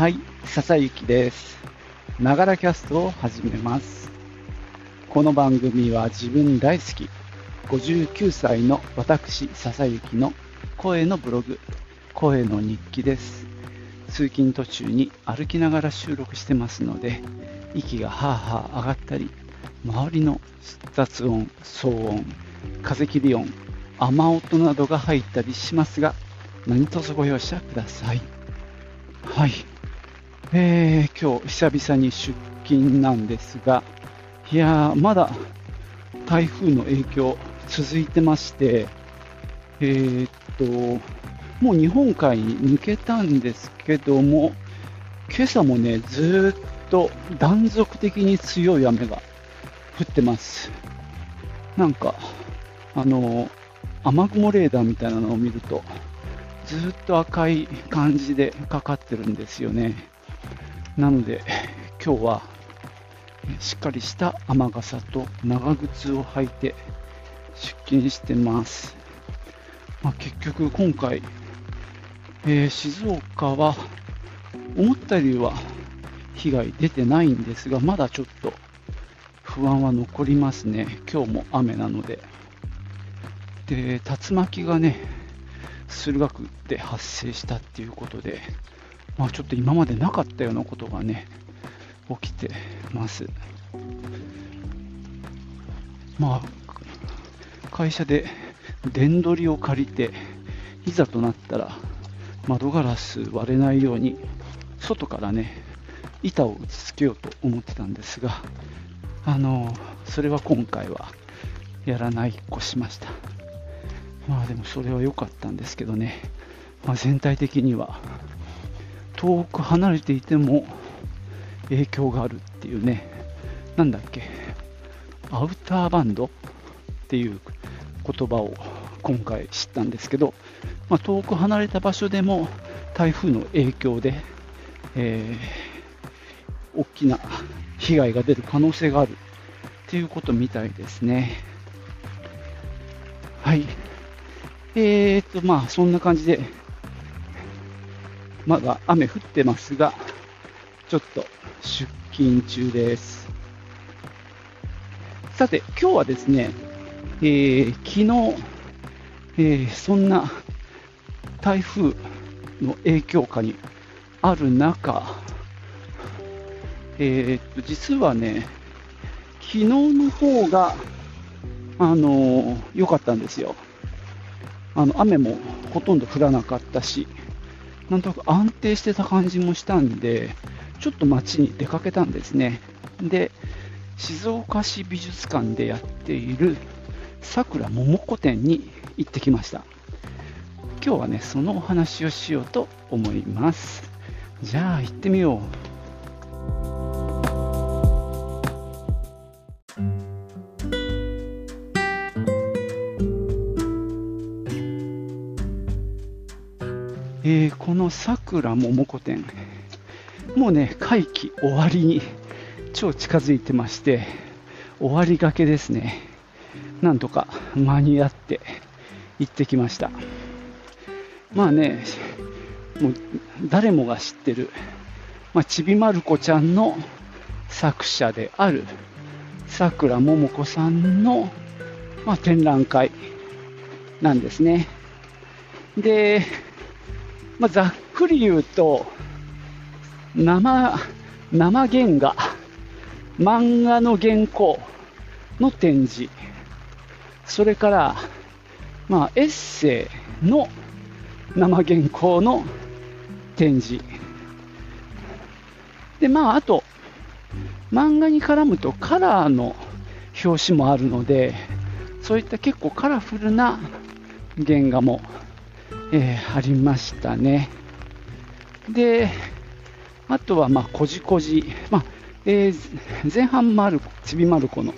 はい、笹幸です。ながらキャストを始めます。この番組は自分大好き、59歳の私、笹幸の声のブログ、声の日記です。通勤途中に歩きながら収録してますので、息がはあはあ上がったり、周りの雑音、騒音、風切り音、雨音などが入ったりしますが、何卒ご容赦ください。はい。えー、今日久々に出勤なんですが、いやー、まだ台風の影響続いてまして、えーっと、もう日本海に抜けたんですけども、今朝もね、ずーっと断続的に強い雨が降ってます。なんか、あの、雨雲レーダーみたいなのを見ると、ずーっと赤い感じでかかってるんですよね。なので、今日はしっかりした雨傘と長靴を履いて出勤してます。まあ、結局今回、えー静岡は思ったよりは被害出てないんですが、まだちょっと不安は残りますね。今日も雨なので。で、竜巻がね、駿河区で発生したっていうことで、まあ、ちょっと今までなかったようなことがね、起きてます。まあ、会社で電取りを借りて、いざとなったら窓ガラス割れないように、外からね、板を打ち付けようと思ってたんですが、あの、それは今回はやらないこしました。まあでもそれは良かったんですけどね、まあ、全体的には遠く離れていても影響があるっていうね、なんだっけ、アウターバンドっていう言葉を今回知ったんですけど、まあ、遠く離れた場所でも台風の影響で、えー大きな被害が出る可能性があるっていうことみたいですね。はい。えーと、まあ、そんな感じで、まだ雨降ってますが、ちょっと出勤中です。さて、今日はですね、えー昨日、えーそんな台風の影響下にある中、えーっと、実はね、昨日の方が、あのー良かったんですよ。あの雨もほとんど降らなかったし、なんとなく安定してた感じもしたんで、ちょっと街に出かけたんですね。で、静岡市美術館でやっているさくらももこ展に行ってきました。今日はね、そのお話をしようと思います。じゃあ行ってみよう。このさくらももこ展、もうね、会期終わりに超近づいてまして、終わりがけですね。なんとか間に合って行ってきました。まあね、もう誰もが知ってる、まあ、ちびまる子ちゃんの作者であるさくらももこさんの、まあ、展覧会なんですね。で、まあ、ざっくり言うと、生、生原画、漫画の原稿の展示、それから、まあ、エッセイの生原稿の展示。で、まあ、あと、漫画に絡むとカラーの表紙もあるので、そういった結構カラフルな原画もえーありましたね。で、あとは、まあ、こじこじ、まあえー前半まるちびまる子の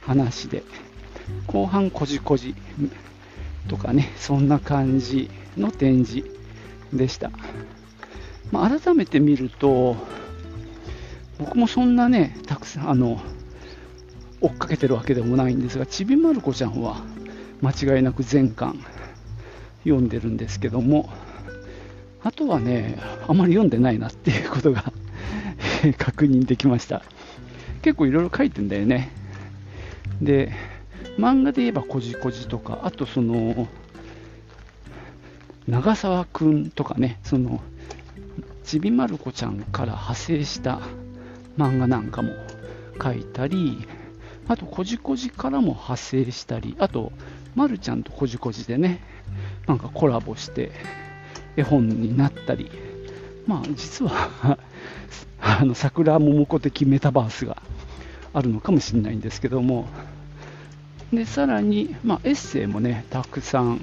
話で、後半こじこじとかね、そんな感じの展示でした。まあ、改めて見ると、僕もそんなね、たくさん、あの、追っかけてるわけでもないんですが、ちびまる子ちゃんは間違いなく全巻読んでるんですけども、あとはね、あまり読んでないなっていうことが 確認できました。結構いろいろ書いてんだよね。で、漫画で言えばこじこじとか、あとその、長澤くんとかね、その、ちびまる子ちゃんから派生した漫画なんかも書いたり、あと、こじこじからも派生したり、あと、まるちゃんとこじこじでね、なんかコラボして絵本になったり、まあ、実は あの桜桃子的メタバースがあるのかもしれないんですけども、でさらに、まあ、エッセイもね、たくさん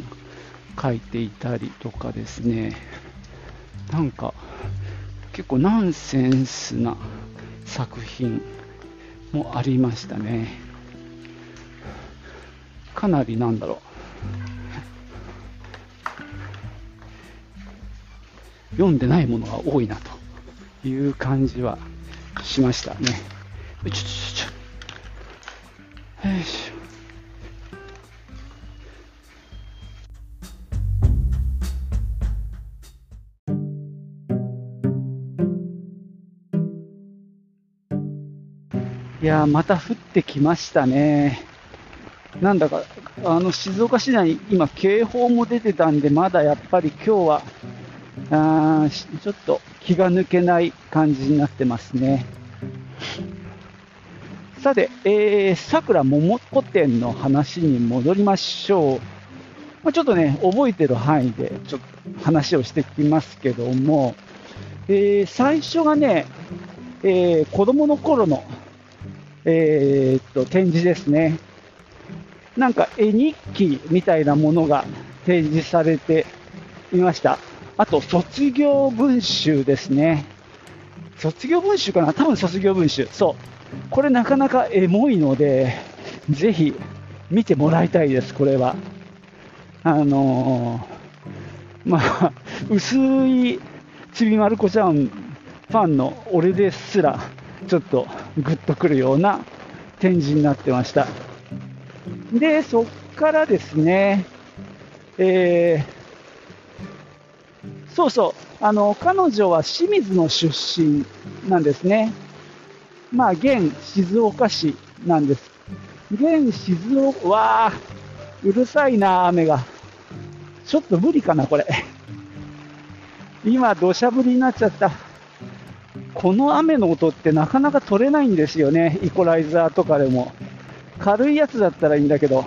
書いていたりとかですね、なんか結構ナンセンスな作品もありましたね。かなりなんだろう。読んでないものが多いなという感じはしましたね。ちょちょちょちょ。よいしょ。いやまた降ってきましたね。なんだか、あの、静岡市内、今、警報も出てたんで、まだやっぱり今日は、あちょっと気が抜けない感じになってますね。さて、えー、桜桃子店の話に戻りましょう。まあ、ちょっとね、覚えてる範囲でちょっと話をしてきますけども、えー、最初がね、えー、子供の頃のえー、っと、展示ですね。なんか絵日記みたいなものが展示されていました。あと、卒業文集ですね。卒業文集かな？多分卒業文集。そう。これなかなかエモいので、ぜひ見てもらいたいです、これは。あのー、まあ、薄いちびまる子ちゃんファンの俺ですら、ちょっとグッとくるような展示になってました。で、そっからですね、えー、そうそう、あの、彼女は清水の出身なんですね。まあ、現静岡市なんです。現静岡、わあ、うるさいな、雨が。ちょっと無理かな、これ。今、土砂降りになっちゃった。この雨の音ってなかなか取れないんですよね、イコライザーとかでも。軽いやつだったらいいんだけど。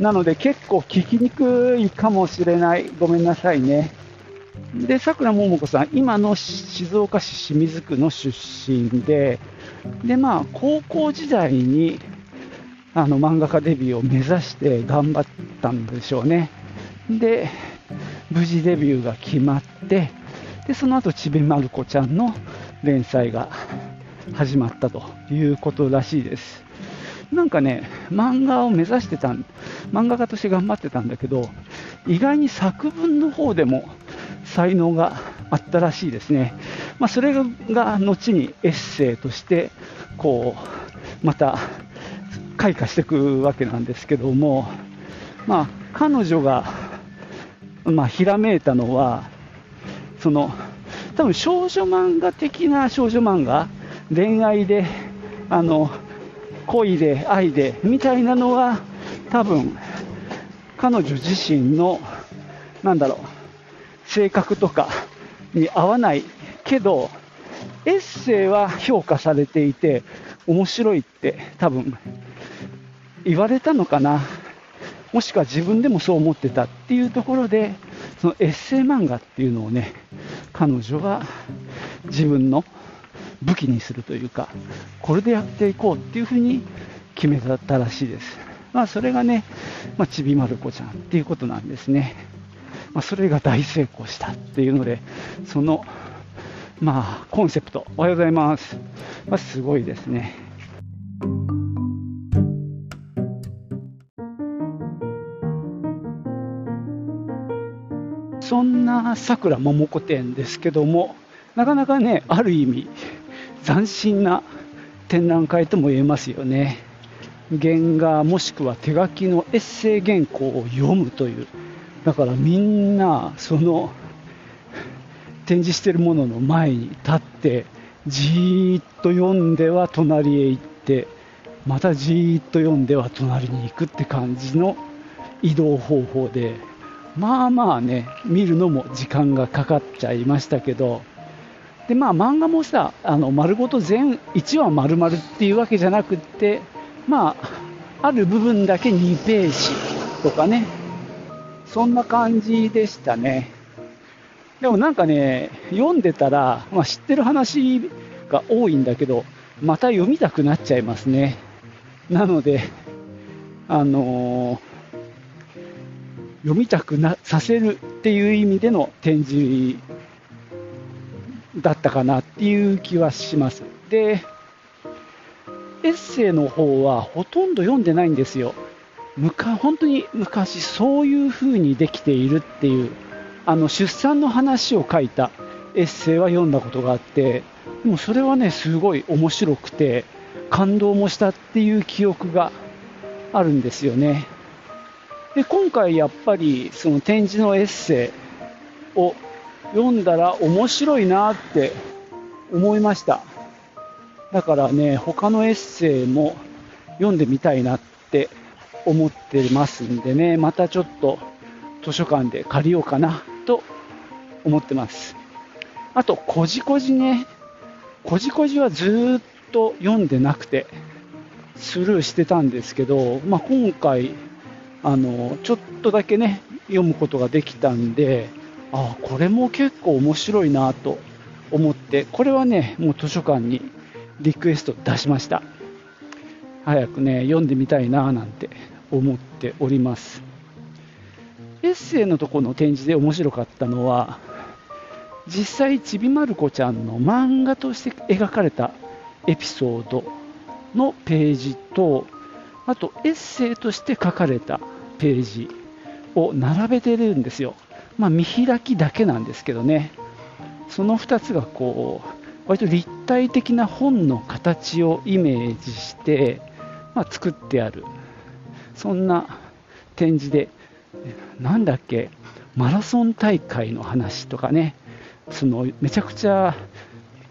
なので結構聞きにくいかもしれない。ごめんなさいね。で、桜桃子さん、今の静岡市清水区の出身で、で、まあ、高校時代に、あの、漫画家デビューを目指して頑張ったんでしょうね。で、無事デビューが決まって、で、その後、ちびまる子ちゃんの連載が始まったということらしいです。なんかね、漫画を目指してた、漫画家として頑張ってたんだけど、意外に作文の方でも才能があったらしいですね。まあ、それが後にエッセイとして、こう、また開花していくわけなんですけども、まあ、彼女が、まあ、ひらめいたのは、その多分少女漫画的な少女漫画、恋愛で、あの、恋で、愛で、みたいなのは、多分、彼女自身の、なんだろう、性格とかに合わないけど、エッセイは評価されていて、面白いって多分言われたのかな。もしくは自分でもそう思ってたっていうところで、そのエッセイ漫画っていうのをね、彼女は自分の武器にするというか、これでやっていこうっていうふうに決めたらしいです。まあ、それがね、まあ、ちびまる子ちゃんっていうことなんですね。まあ、それが大成功したっていうので、その、まあ、コンセプト、おはようございます。まあ、すごいですね。そんなさくら桃子店ですけども、なかなかね、ある意味、斬新な展覧会とも言えますよね。原画もしくは手書きのエッセイ原稿を読むという。だからみんな、その、展示してるものの前に立ってじーっと読んでは隣へ行ってまたじーっと読んでは隣に行くって感じの移動方法でまあまあね見るのも時間がかかっちゃいましたけどでまあ漫画もさあの丸ごと全1話丸々っていうわけじゃなくってまあある部分だけ2ページとかねそんな感じでしたねでもなんかね読んでたら、まあ、知ってる話が多いんだけどまた読みたくなっちゃいますねなのであのー読みたくなさせるっていう意味での展示だったかなっていう気はします。で、エッセイの方はほとんど読んでないんですよ。本当に昔そういう風にできているっていうあの出産の話を書いたエッセイは読んだことがあってでもそれはねすごい面白くて感動もしたっていう記憶があるんですよね。で今回やっぱりその展示のエッセイを読んだら面白いなって思いましただからね他のエッセイも読んでみたいなって思ってますんでねまたちょっと図書館で借りようかなと思ってます。あとこじこじね。こじこじはずっと読んでなくてスルーしてたんですけど、まあ、今回あのちょっとだけね読むことができたんであこれも結構面白いなと思ってこれはねもう図書館にリクエスト出しました。早くね読んでみたいななんて思っておりますエッセイのとこの展示で面白かったのは実際ちびまる子ちゃんの漫画として描かれたエピソードのページとあとエッセイとして書かれたページを並べてるんですよ。まあ、見開きだけなんですけどね。その2つがこう、割と立体的な本の形をイメージして、まあ、作ってある。そんな展示で、なんだっけ、マラソン大会の話とかね、そのめちゃくちゃ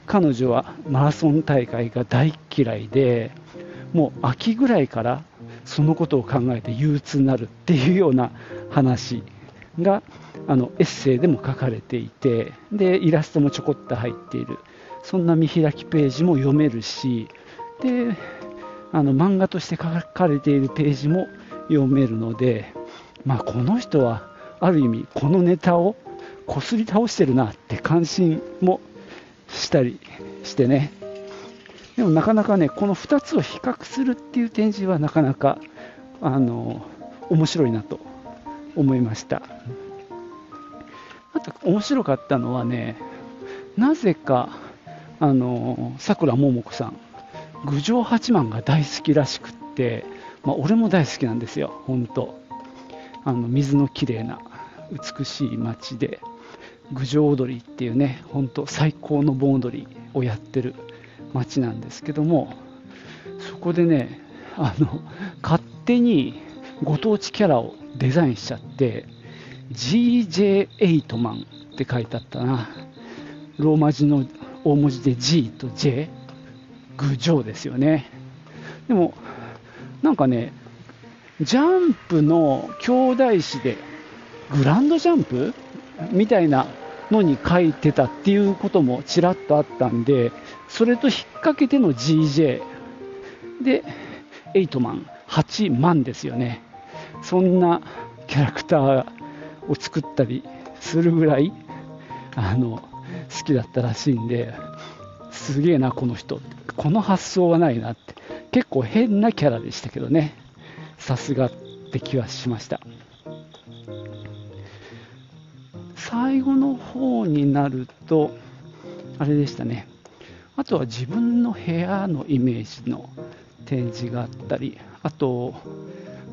彼女はマラソン大会が大嫌いで、もう秋ぐらいからそのことを考えて憂鬱になるっていうような話があのエッセイでも書かれていてでイラストもちょこっと入っている。そんな見開きページも読めるしであの漫画として書かれているページも読めるので、まあ、この人はある意味このネタをこすり倒してるなって関心もしたりしてねでもなかなかね、この2つを比較するっていう展示はなかなかあの面白いなと思いました。あと面白かったのはね、なぜかあのさくらももこさん、郡上八幡が大好きらしくって、まあ、俺も大好きなんですよ、本当。あの水のきれいな美しい街で、郡上踊りっていうね、本当最高の盆踊りをやってる町なんですけどもそこでねあの勝手にご当地キャラをデザインしちゃって GJ8 マンって書いてあったな。ローマ字の大文字で G と J グジョーですよね。でもなんかねジャンプの兄弟誌でグランドジャンプ？みたいなのに書いてたっていうこともちらっとあったんでそれと引っ掛けての GJ で8万8万ですよね。そんなキャラクターを作ったりするぐらいあの好きだったらしいんですげえなこの人って。この発想はないなって。結構変なキャラでしたけどね。さすがって気はしました。最後の方になるとあれでしたね。あとは自分の部屋のイメージの展示があったりあと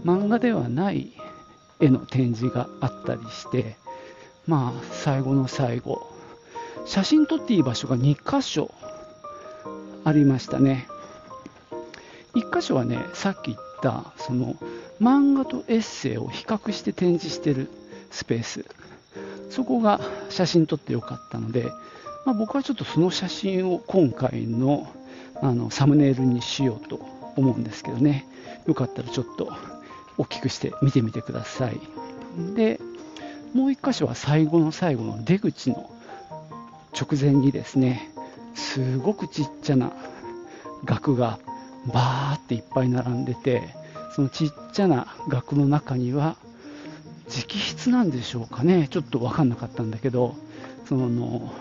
漫画ではない絵の展示があったりしてまあ最後の最後。写真撮っていい場所が2箇所ありましたね。1箇所はねさっき言ったその漫画とエッセイを比較して展示してるスペース。そこが写真撮ってよかったので、まあ、僕はちょっとその写真を今回のあのサムネイルにしようと思うんですけどね。よかったらちょっと大きくして見てみてください。でもう1箇所は最後の最後の出口の直前にですねすごくちっちゃな額がバーっていっぱい並んでてそのちっちゃな額の中には直筆なんでしょうかね。ちょっと分かんなかったんだけどその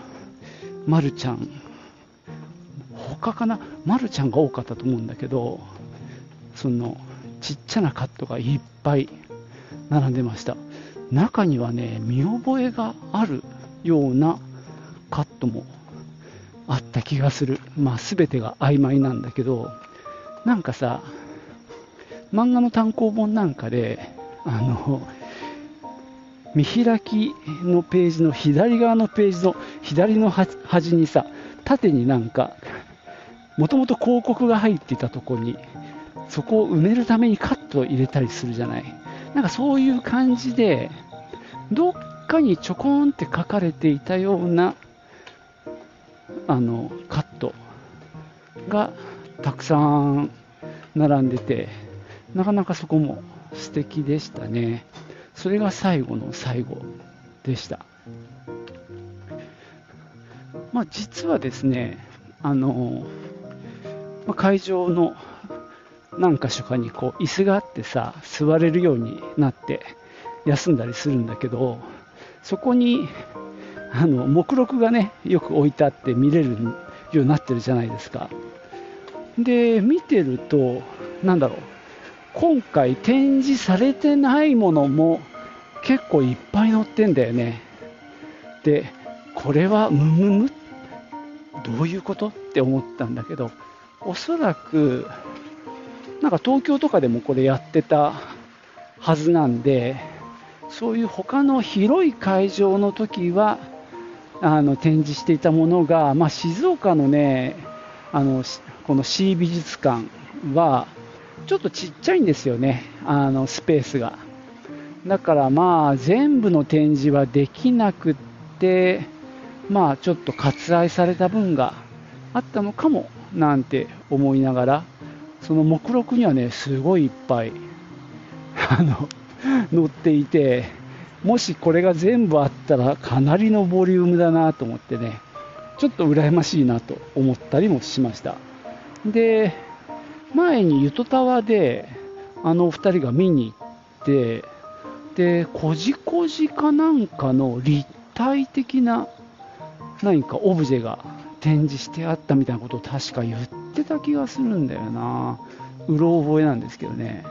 まるちゃん他かな？まるちゃんが多かったと思うんだけどそのちっちゃなカットがいっぱい並んでました。中にはね見覚えがあるようなカットもあった気がする。まあ全てが曖昧なんだけどなんかさ漫画の単行本なんかであの見開きのページの左側のページの左の端にさ縦になんかもともと広告が入っていたところにそこを埋めるためにカットを入れたりするじゃない。なんかそういう感じでどっかにちょこんって書かれていたようなあのカットがたくさん並んでてなかなかそこも素敵でしたね。それが最後の最後でした。まあ実はですねあの、まあ、会場の何か所かにこう椅子があってさ座れるようになって休んだりするんだけどそこにあの目録がねよく置いてあって見れるようになってるじゃないですか。で見てるとなんだろう。今回展示されてないものも結構いっぱい載ってんだよね。でこれはムムムどういうこと？って思ったんだけどおそらくなんか東京とかでもこれやってたはずなんでそういう他の広い会場の時はあの展示していたものが、まあ、静岡のねあのこの C 美術館はちょっとちっちゃいんですよね。あのスペースが。だからまあ全部の展示はできなくってまあちょっと割愛された分があったのかもなんて思いながらその目録にはねすごいいっぱいあの 載っていてもしこれが全部あったらかなりのボリュームだなと思ってねちょっと羨ましいなと思ったりもしました。で前にゆとたわであのお二人が見に行ってでこじこじかなんかの立体的な何かオブジェが展示してあったみたいなことを確か言ってた気がするんだよな。うろ覚えなんですけどね。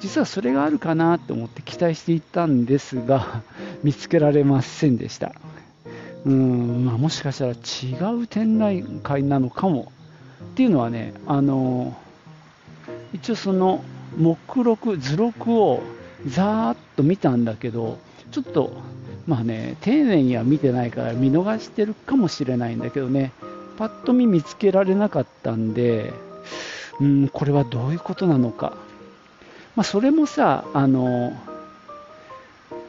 実はそれがあるかなと思って期待していたんですが 見つけられませんでした。うん、まあ、もしかしたら違う展覧会なのかもっていうのはねあの一応その目録図録をざーっと見たんだけどちょっとまあね丁寧には見てないから見逃してるかもしれないんだけどねパッと見見つけられなかったんでうんこれはどういうことなのか。まあ、それもさ、あの、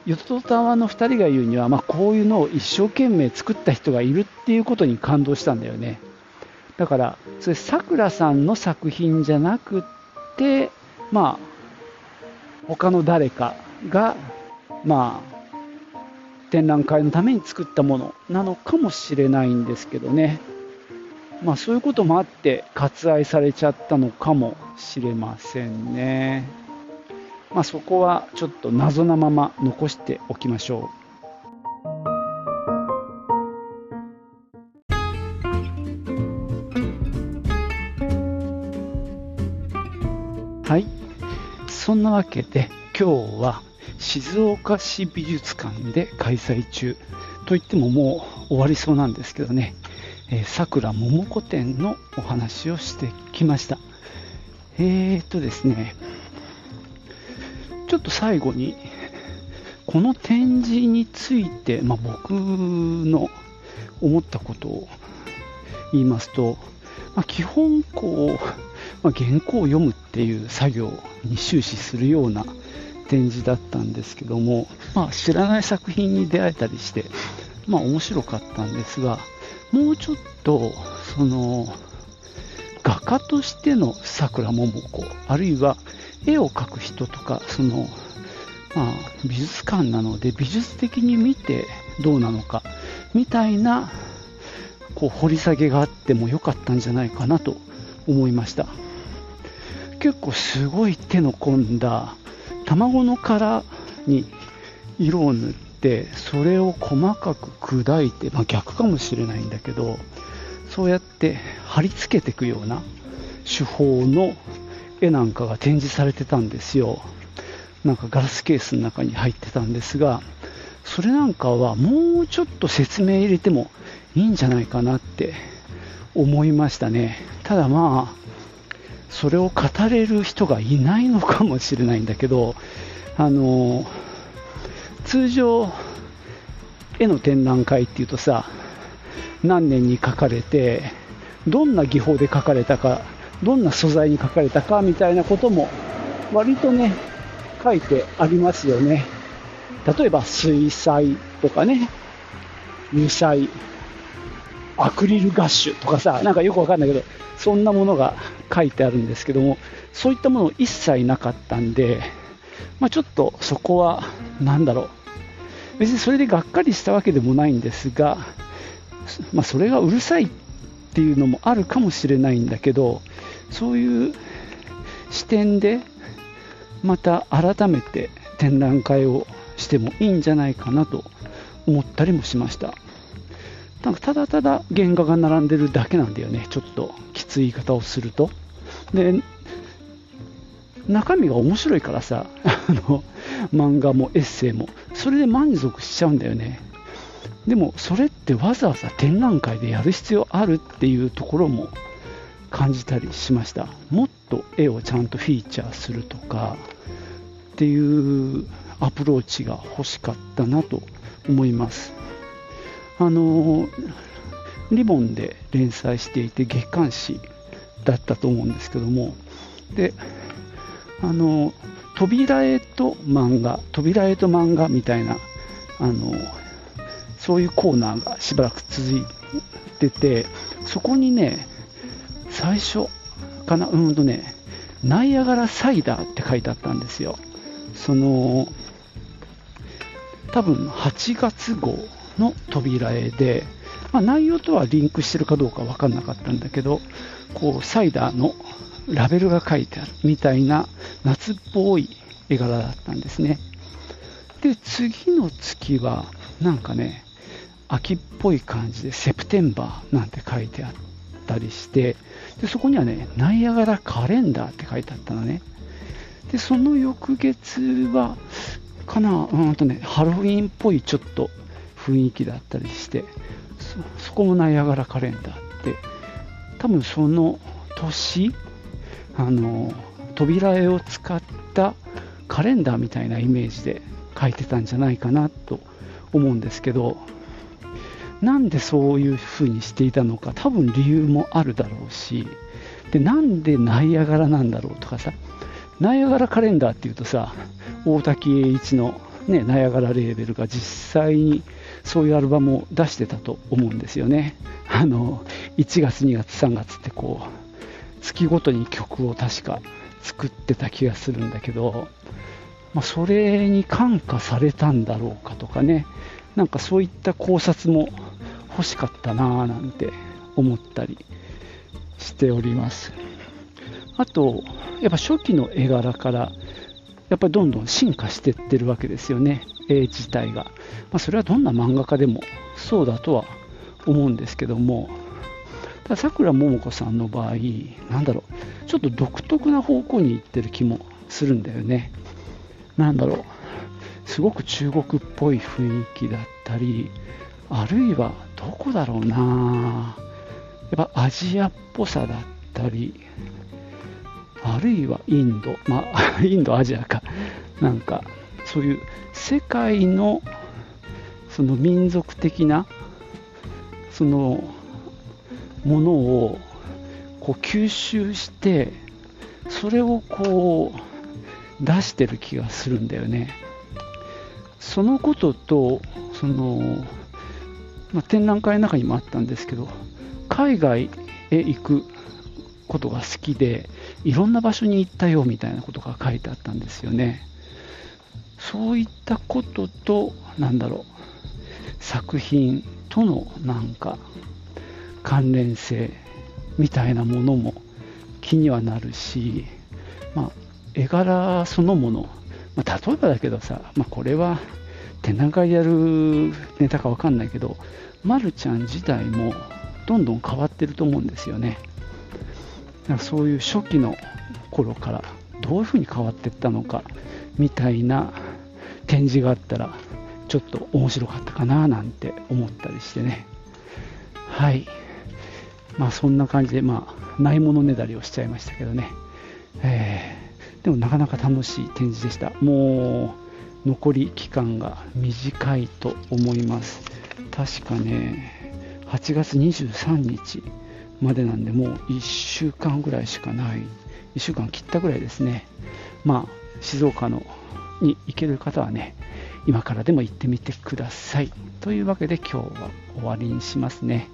ヨトタワの2人が言うには、まあ、こういうのを一生懸命作った人がいるっていうことに感動したんだよね。だから、それ、さくらさんの作品じゃなくって、まあ、他の誰かが、まあ、展覧会のために作ったものなのかもしれないんですけどね。まあ、そういうこともあって、割愛されちゃったのかもしれませんね。まあ、そこはちょっと謎なまま残しておきましょう。はい。そんなわけで今日は静岡市美術館で開催中といってももう終わりそうなんですけどね、さくら桃子店のお話をしてきました。えーとですね、ちょっと最後に、この展示について、まあ、僕の思ったことを言いますと、まあ、基本こう、まあ、原稿を読むっていう作業に終始するような展示だったんですけども、まあ、知らない作品に出会えたりして、まあ、面白かったんですがもうちょっとその画家としてのさくらももこあるいは絵を描く人とかその、まあ、美術館なので美術的に見てどうなのかみたいなこう掘り下げがあってもよかったんじゃないかなと思いました。結構すごい手の込んだ卵の殻に色を塗ってそれを細かく砕いて、まあ、逆かもしれないんだけどそうやって貼り付けていくような手法の絵なんかが展示されてたんですよ。なんかガラスケースの中に入ってたんですがそれなんかはもうちょっと説明入れてもいいんじゃないかなって思いましたね。ただまあそれを語れる人がいないのかもしれないんだけどあの通常絵の展覧会っていうとさ何年に描かれてどんな技法で描かれたかどんな素材に描かれたかみたいなことも割とね書いてありますよね。例えば水彩とかね油彩アクリルガッシュとかさなんかよくわかんないけどそんなものが書いてあるんですけどもそういったもの一切なかったんで、まあ、ちょっとそこは何だろう。別にそれでがっかりしたわけでもないんですが、まあ、それがうるさいっていうのもあるかもしれないんだけどそういう視点でまた改めて展覧会をしてもいいんじゃないかなと思ったりもしました。なんかただただ原画が並んでるだけなんだよね。ちょっときつい言い方をすると。で中身が面白いからさ。あの漫画もエッセイも。それで満足しちゃうんだよね。でもそれってわざわざ展覧会でやる必要あるっていうところも感じたりしました。もっと絵をちゃんとフィーチャーするとかっていうアプローチが欲しかったなと思います。あのリボンで連載していて月刊誌だったと思うんですけども。であの扉絵と漫画扉絵と漫画みたいなあのそういうコーナーがしばらく続いててそこにね最初かな？うんとねナイアガラサイダーって書いてあったんですよ。その多分8月号の扉絵で、まあ、内容とはリンクしてるかどうか分かんなかったんだけどこうサイダーのラベルが書いてあるみたいな夏っぽい絵柄だったんですね。で次の月はなんかね秋っぽい感じでセプテンバーなんて書いてあったりしてでそこにはねナイアガラカレンダーって書いてあったのね。でその翌月はかなうんとねハロウィンっぽいちょっと雰囲気だったりしてそこもナイアガラカレンダーって多分その年あの扉絵を使ったカレンダーみたいなイメージで書いてたんじゃないかなと思うんですけどなんでそういう風にしていたのか多分理由もあるだろうしでなんでナイアガラなんだろうとかさナイアガラカレンダーっていうとさ大滝栄一の、ね、ナイアガラレーベルが実際にそういうアルバムを出してたと思うんですよね。あの1月、2月、3月ってこう月ごとに曲を確か作ってた気がするんだけど、まあ、それに感化されたんだろうかとかね、なんかそういった考察も欲しかったなぁなんて思ったりしております。あと、やっぱ初期の絵柄からやっぱりどんどん進化してってるわけですよね、絵自体が。まあ、それはどんな漫画家でもそうだとは思うんですけども、さくらももこさんの場合、なんだろう、ちょっと独特な方向に行ってる気もするんだよね。なんだろう、すごく中国っぽい雰囲気だったり、あるいはどこだろうな、やっぱアジアっぽさだったり、あるいはインド、まあ、インド、アジアか、なんか、そういう世界のその民族的なそのものをこう吸収してそれをこう出してる気がするんだよね。そのことと、その、まあ、展覧会の中にもあったんですけど、海外へ行くことが好きで、いろんな場所に行ったよみたいなことが書いてあったんですよね。そういったことと、なんだろう、作品とのなんか関連性みたいなものも気にはなるし、まあ、絵柄そのもの、まあ、例えばだけどさ、まあ、これは展覧会でやるネタかわかんないけど、まるちゃん自体もどんどん変わってると思うんですよね。だからそういう初期の頃からどういうふうに変わっていったのかみたいな展示があったらちょっと面白かったかななんて思ったりしてね。はい。まあそんな感じで、まあ、ないものねだりをしちゃいましたけどね。えー、でもなかなか楽しい展示でした。もう残り期間が短いと思います。確かね、8月23日までなんで、もう1週間ぐらいしかない。1週間切ったぐらいですね。まあ、静岡のに行ける方はね、今からでも行ってみてください。というわけで今日は終わりにしますね。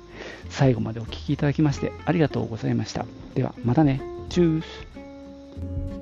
最後までお聴きいただきましてありがとうございました。ではまたね。チュース。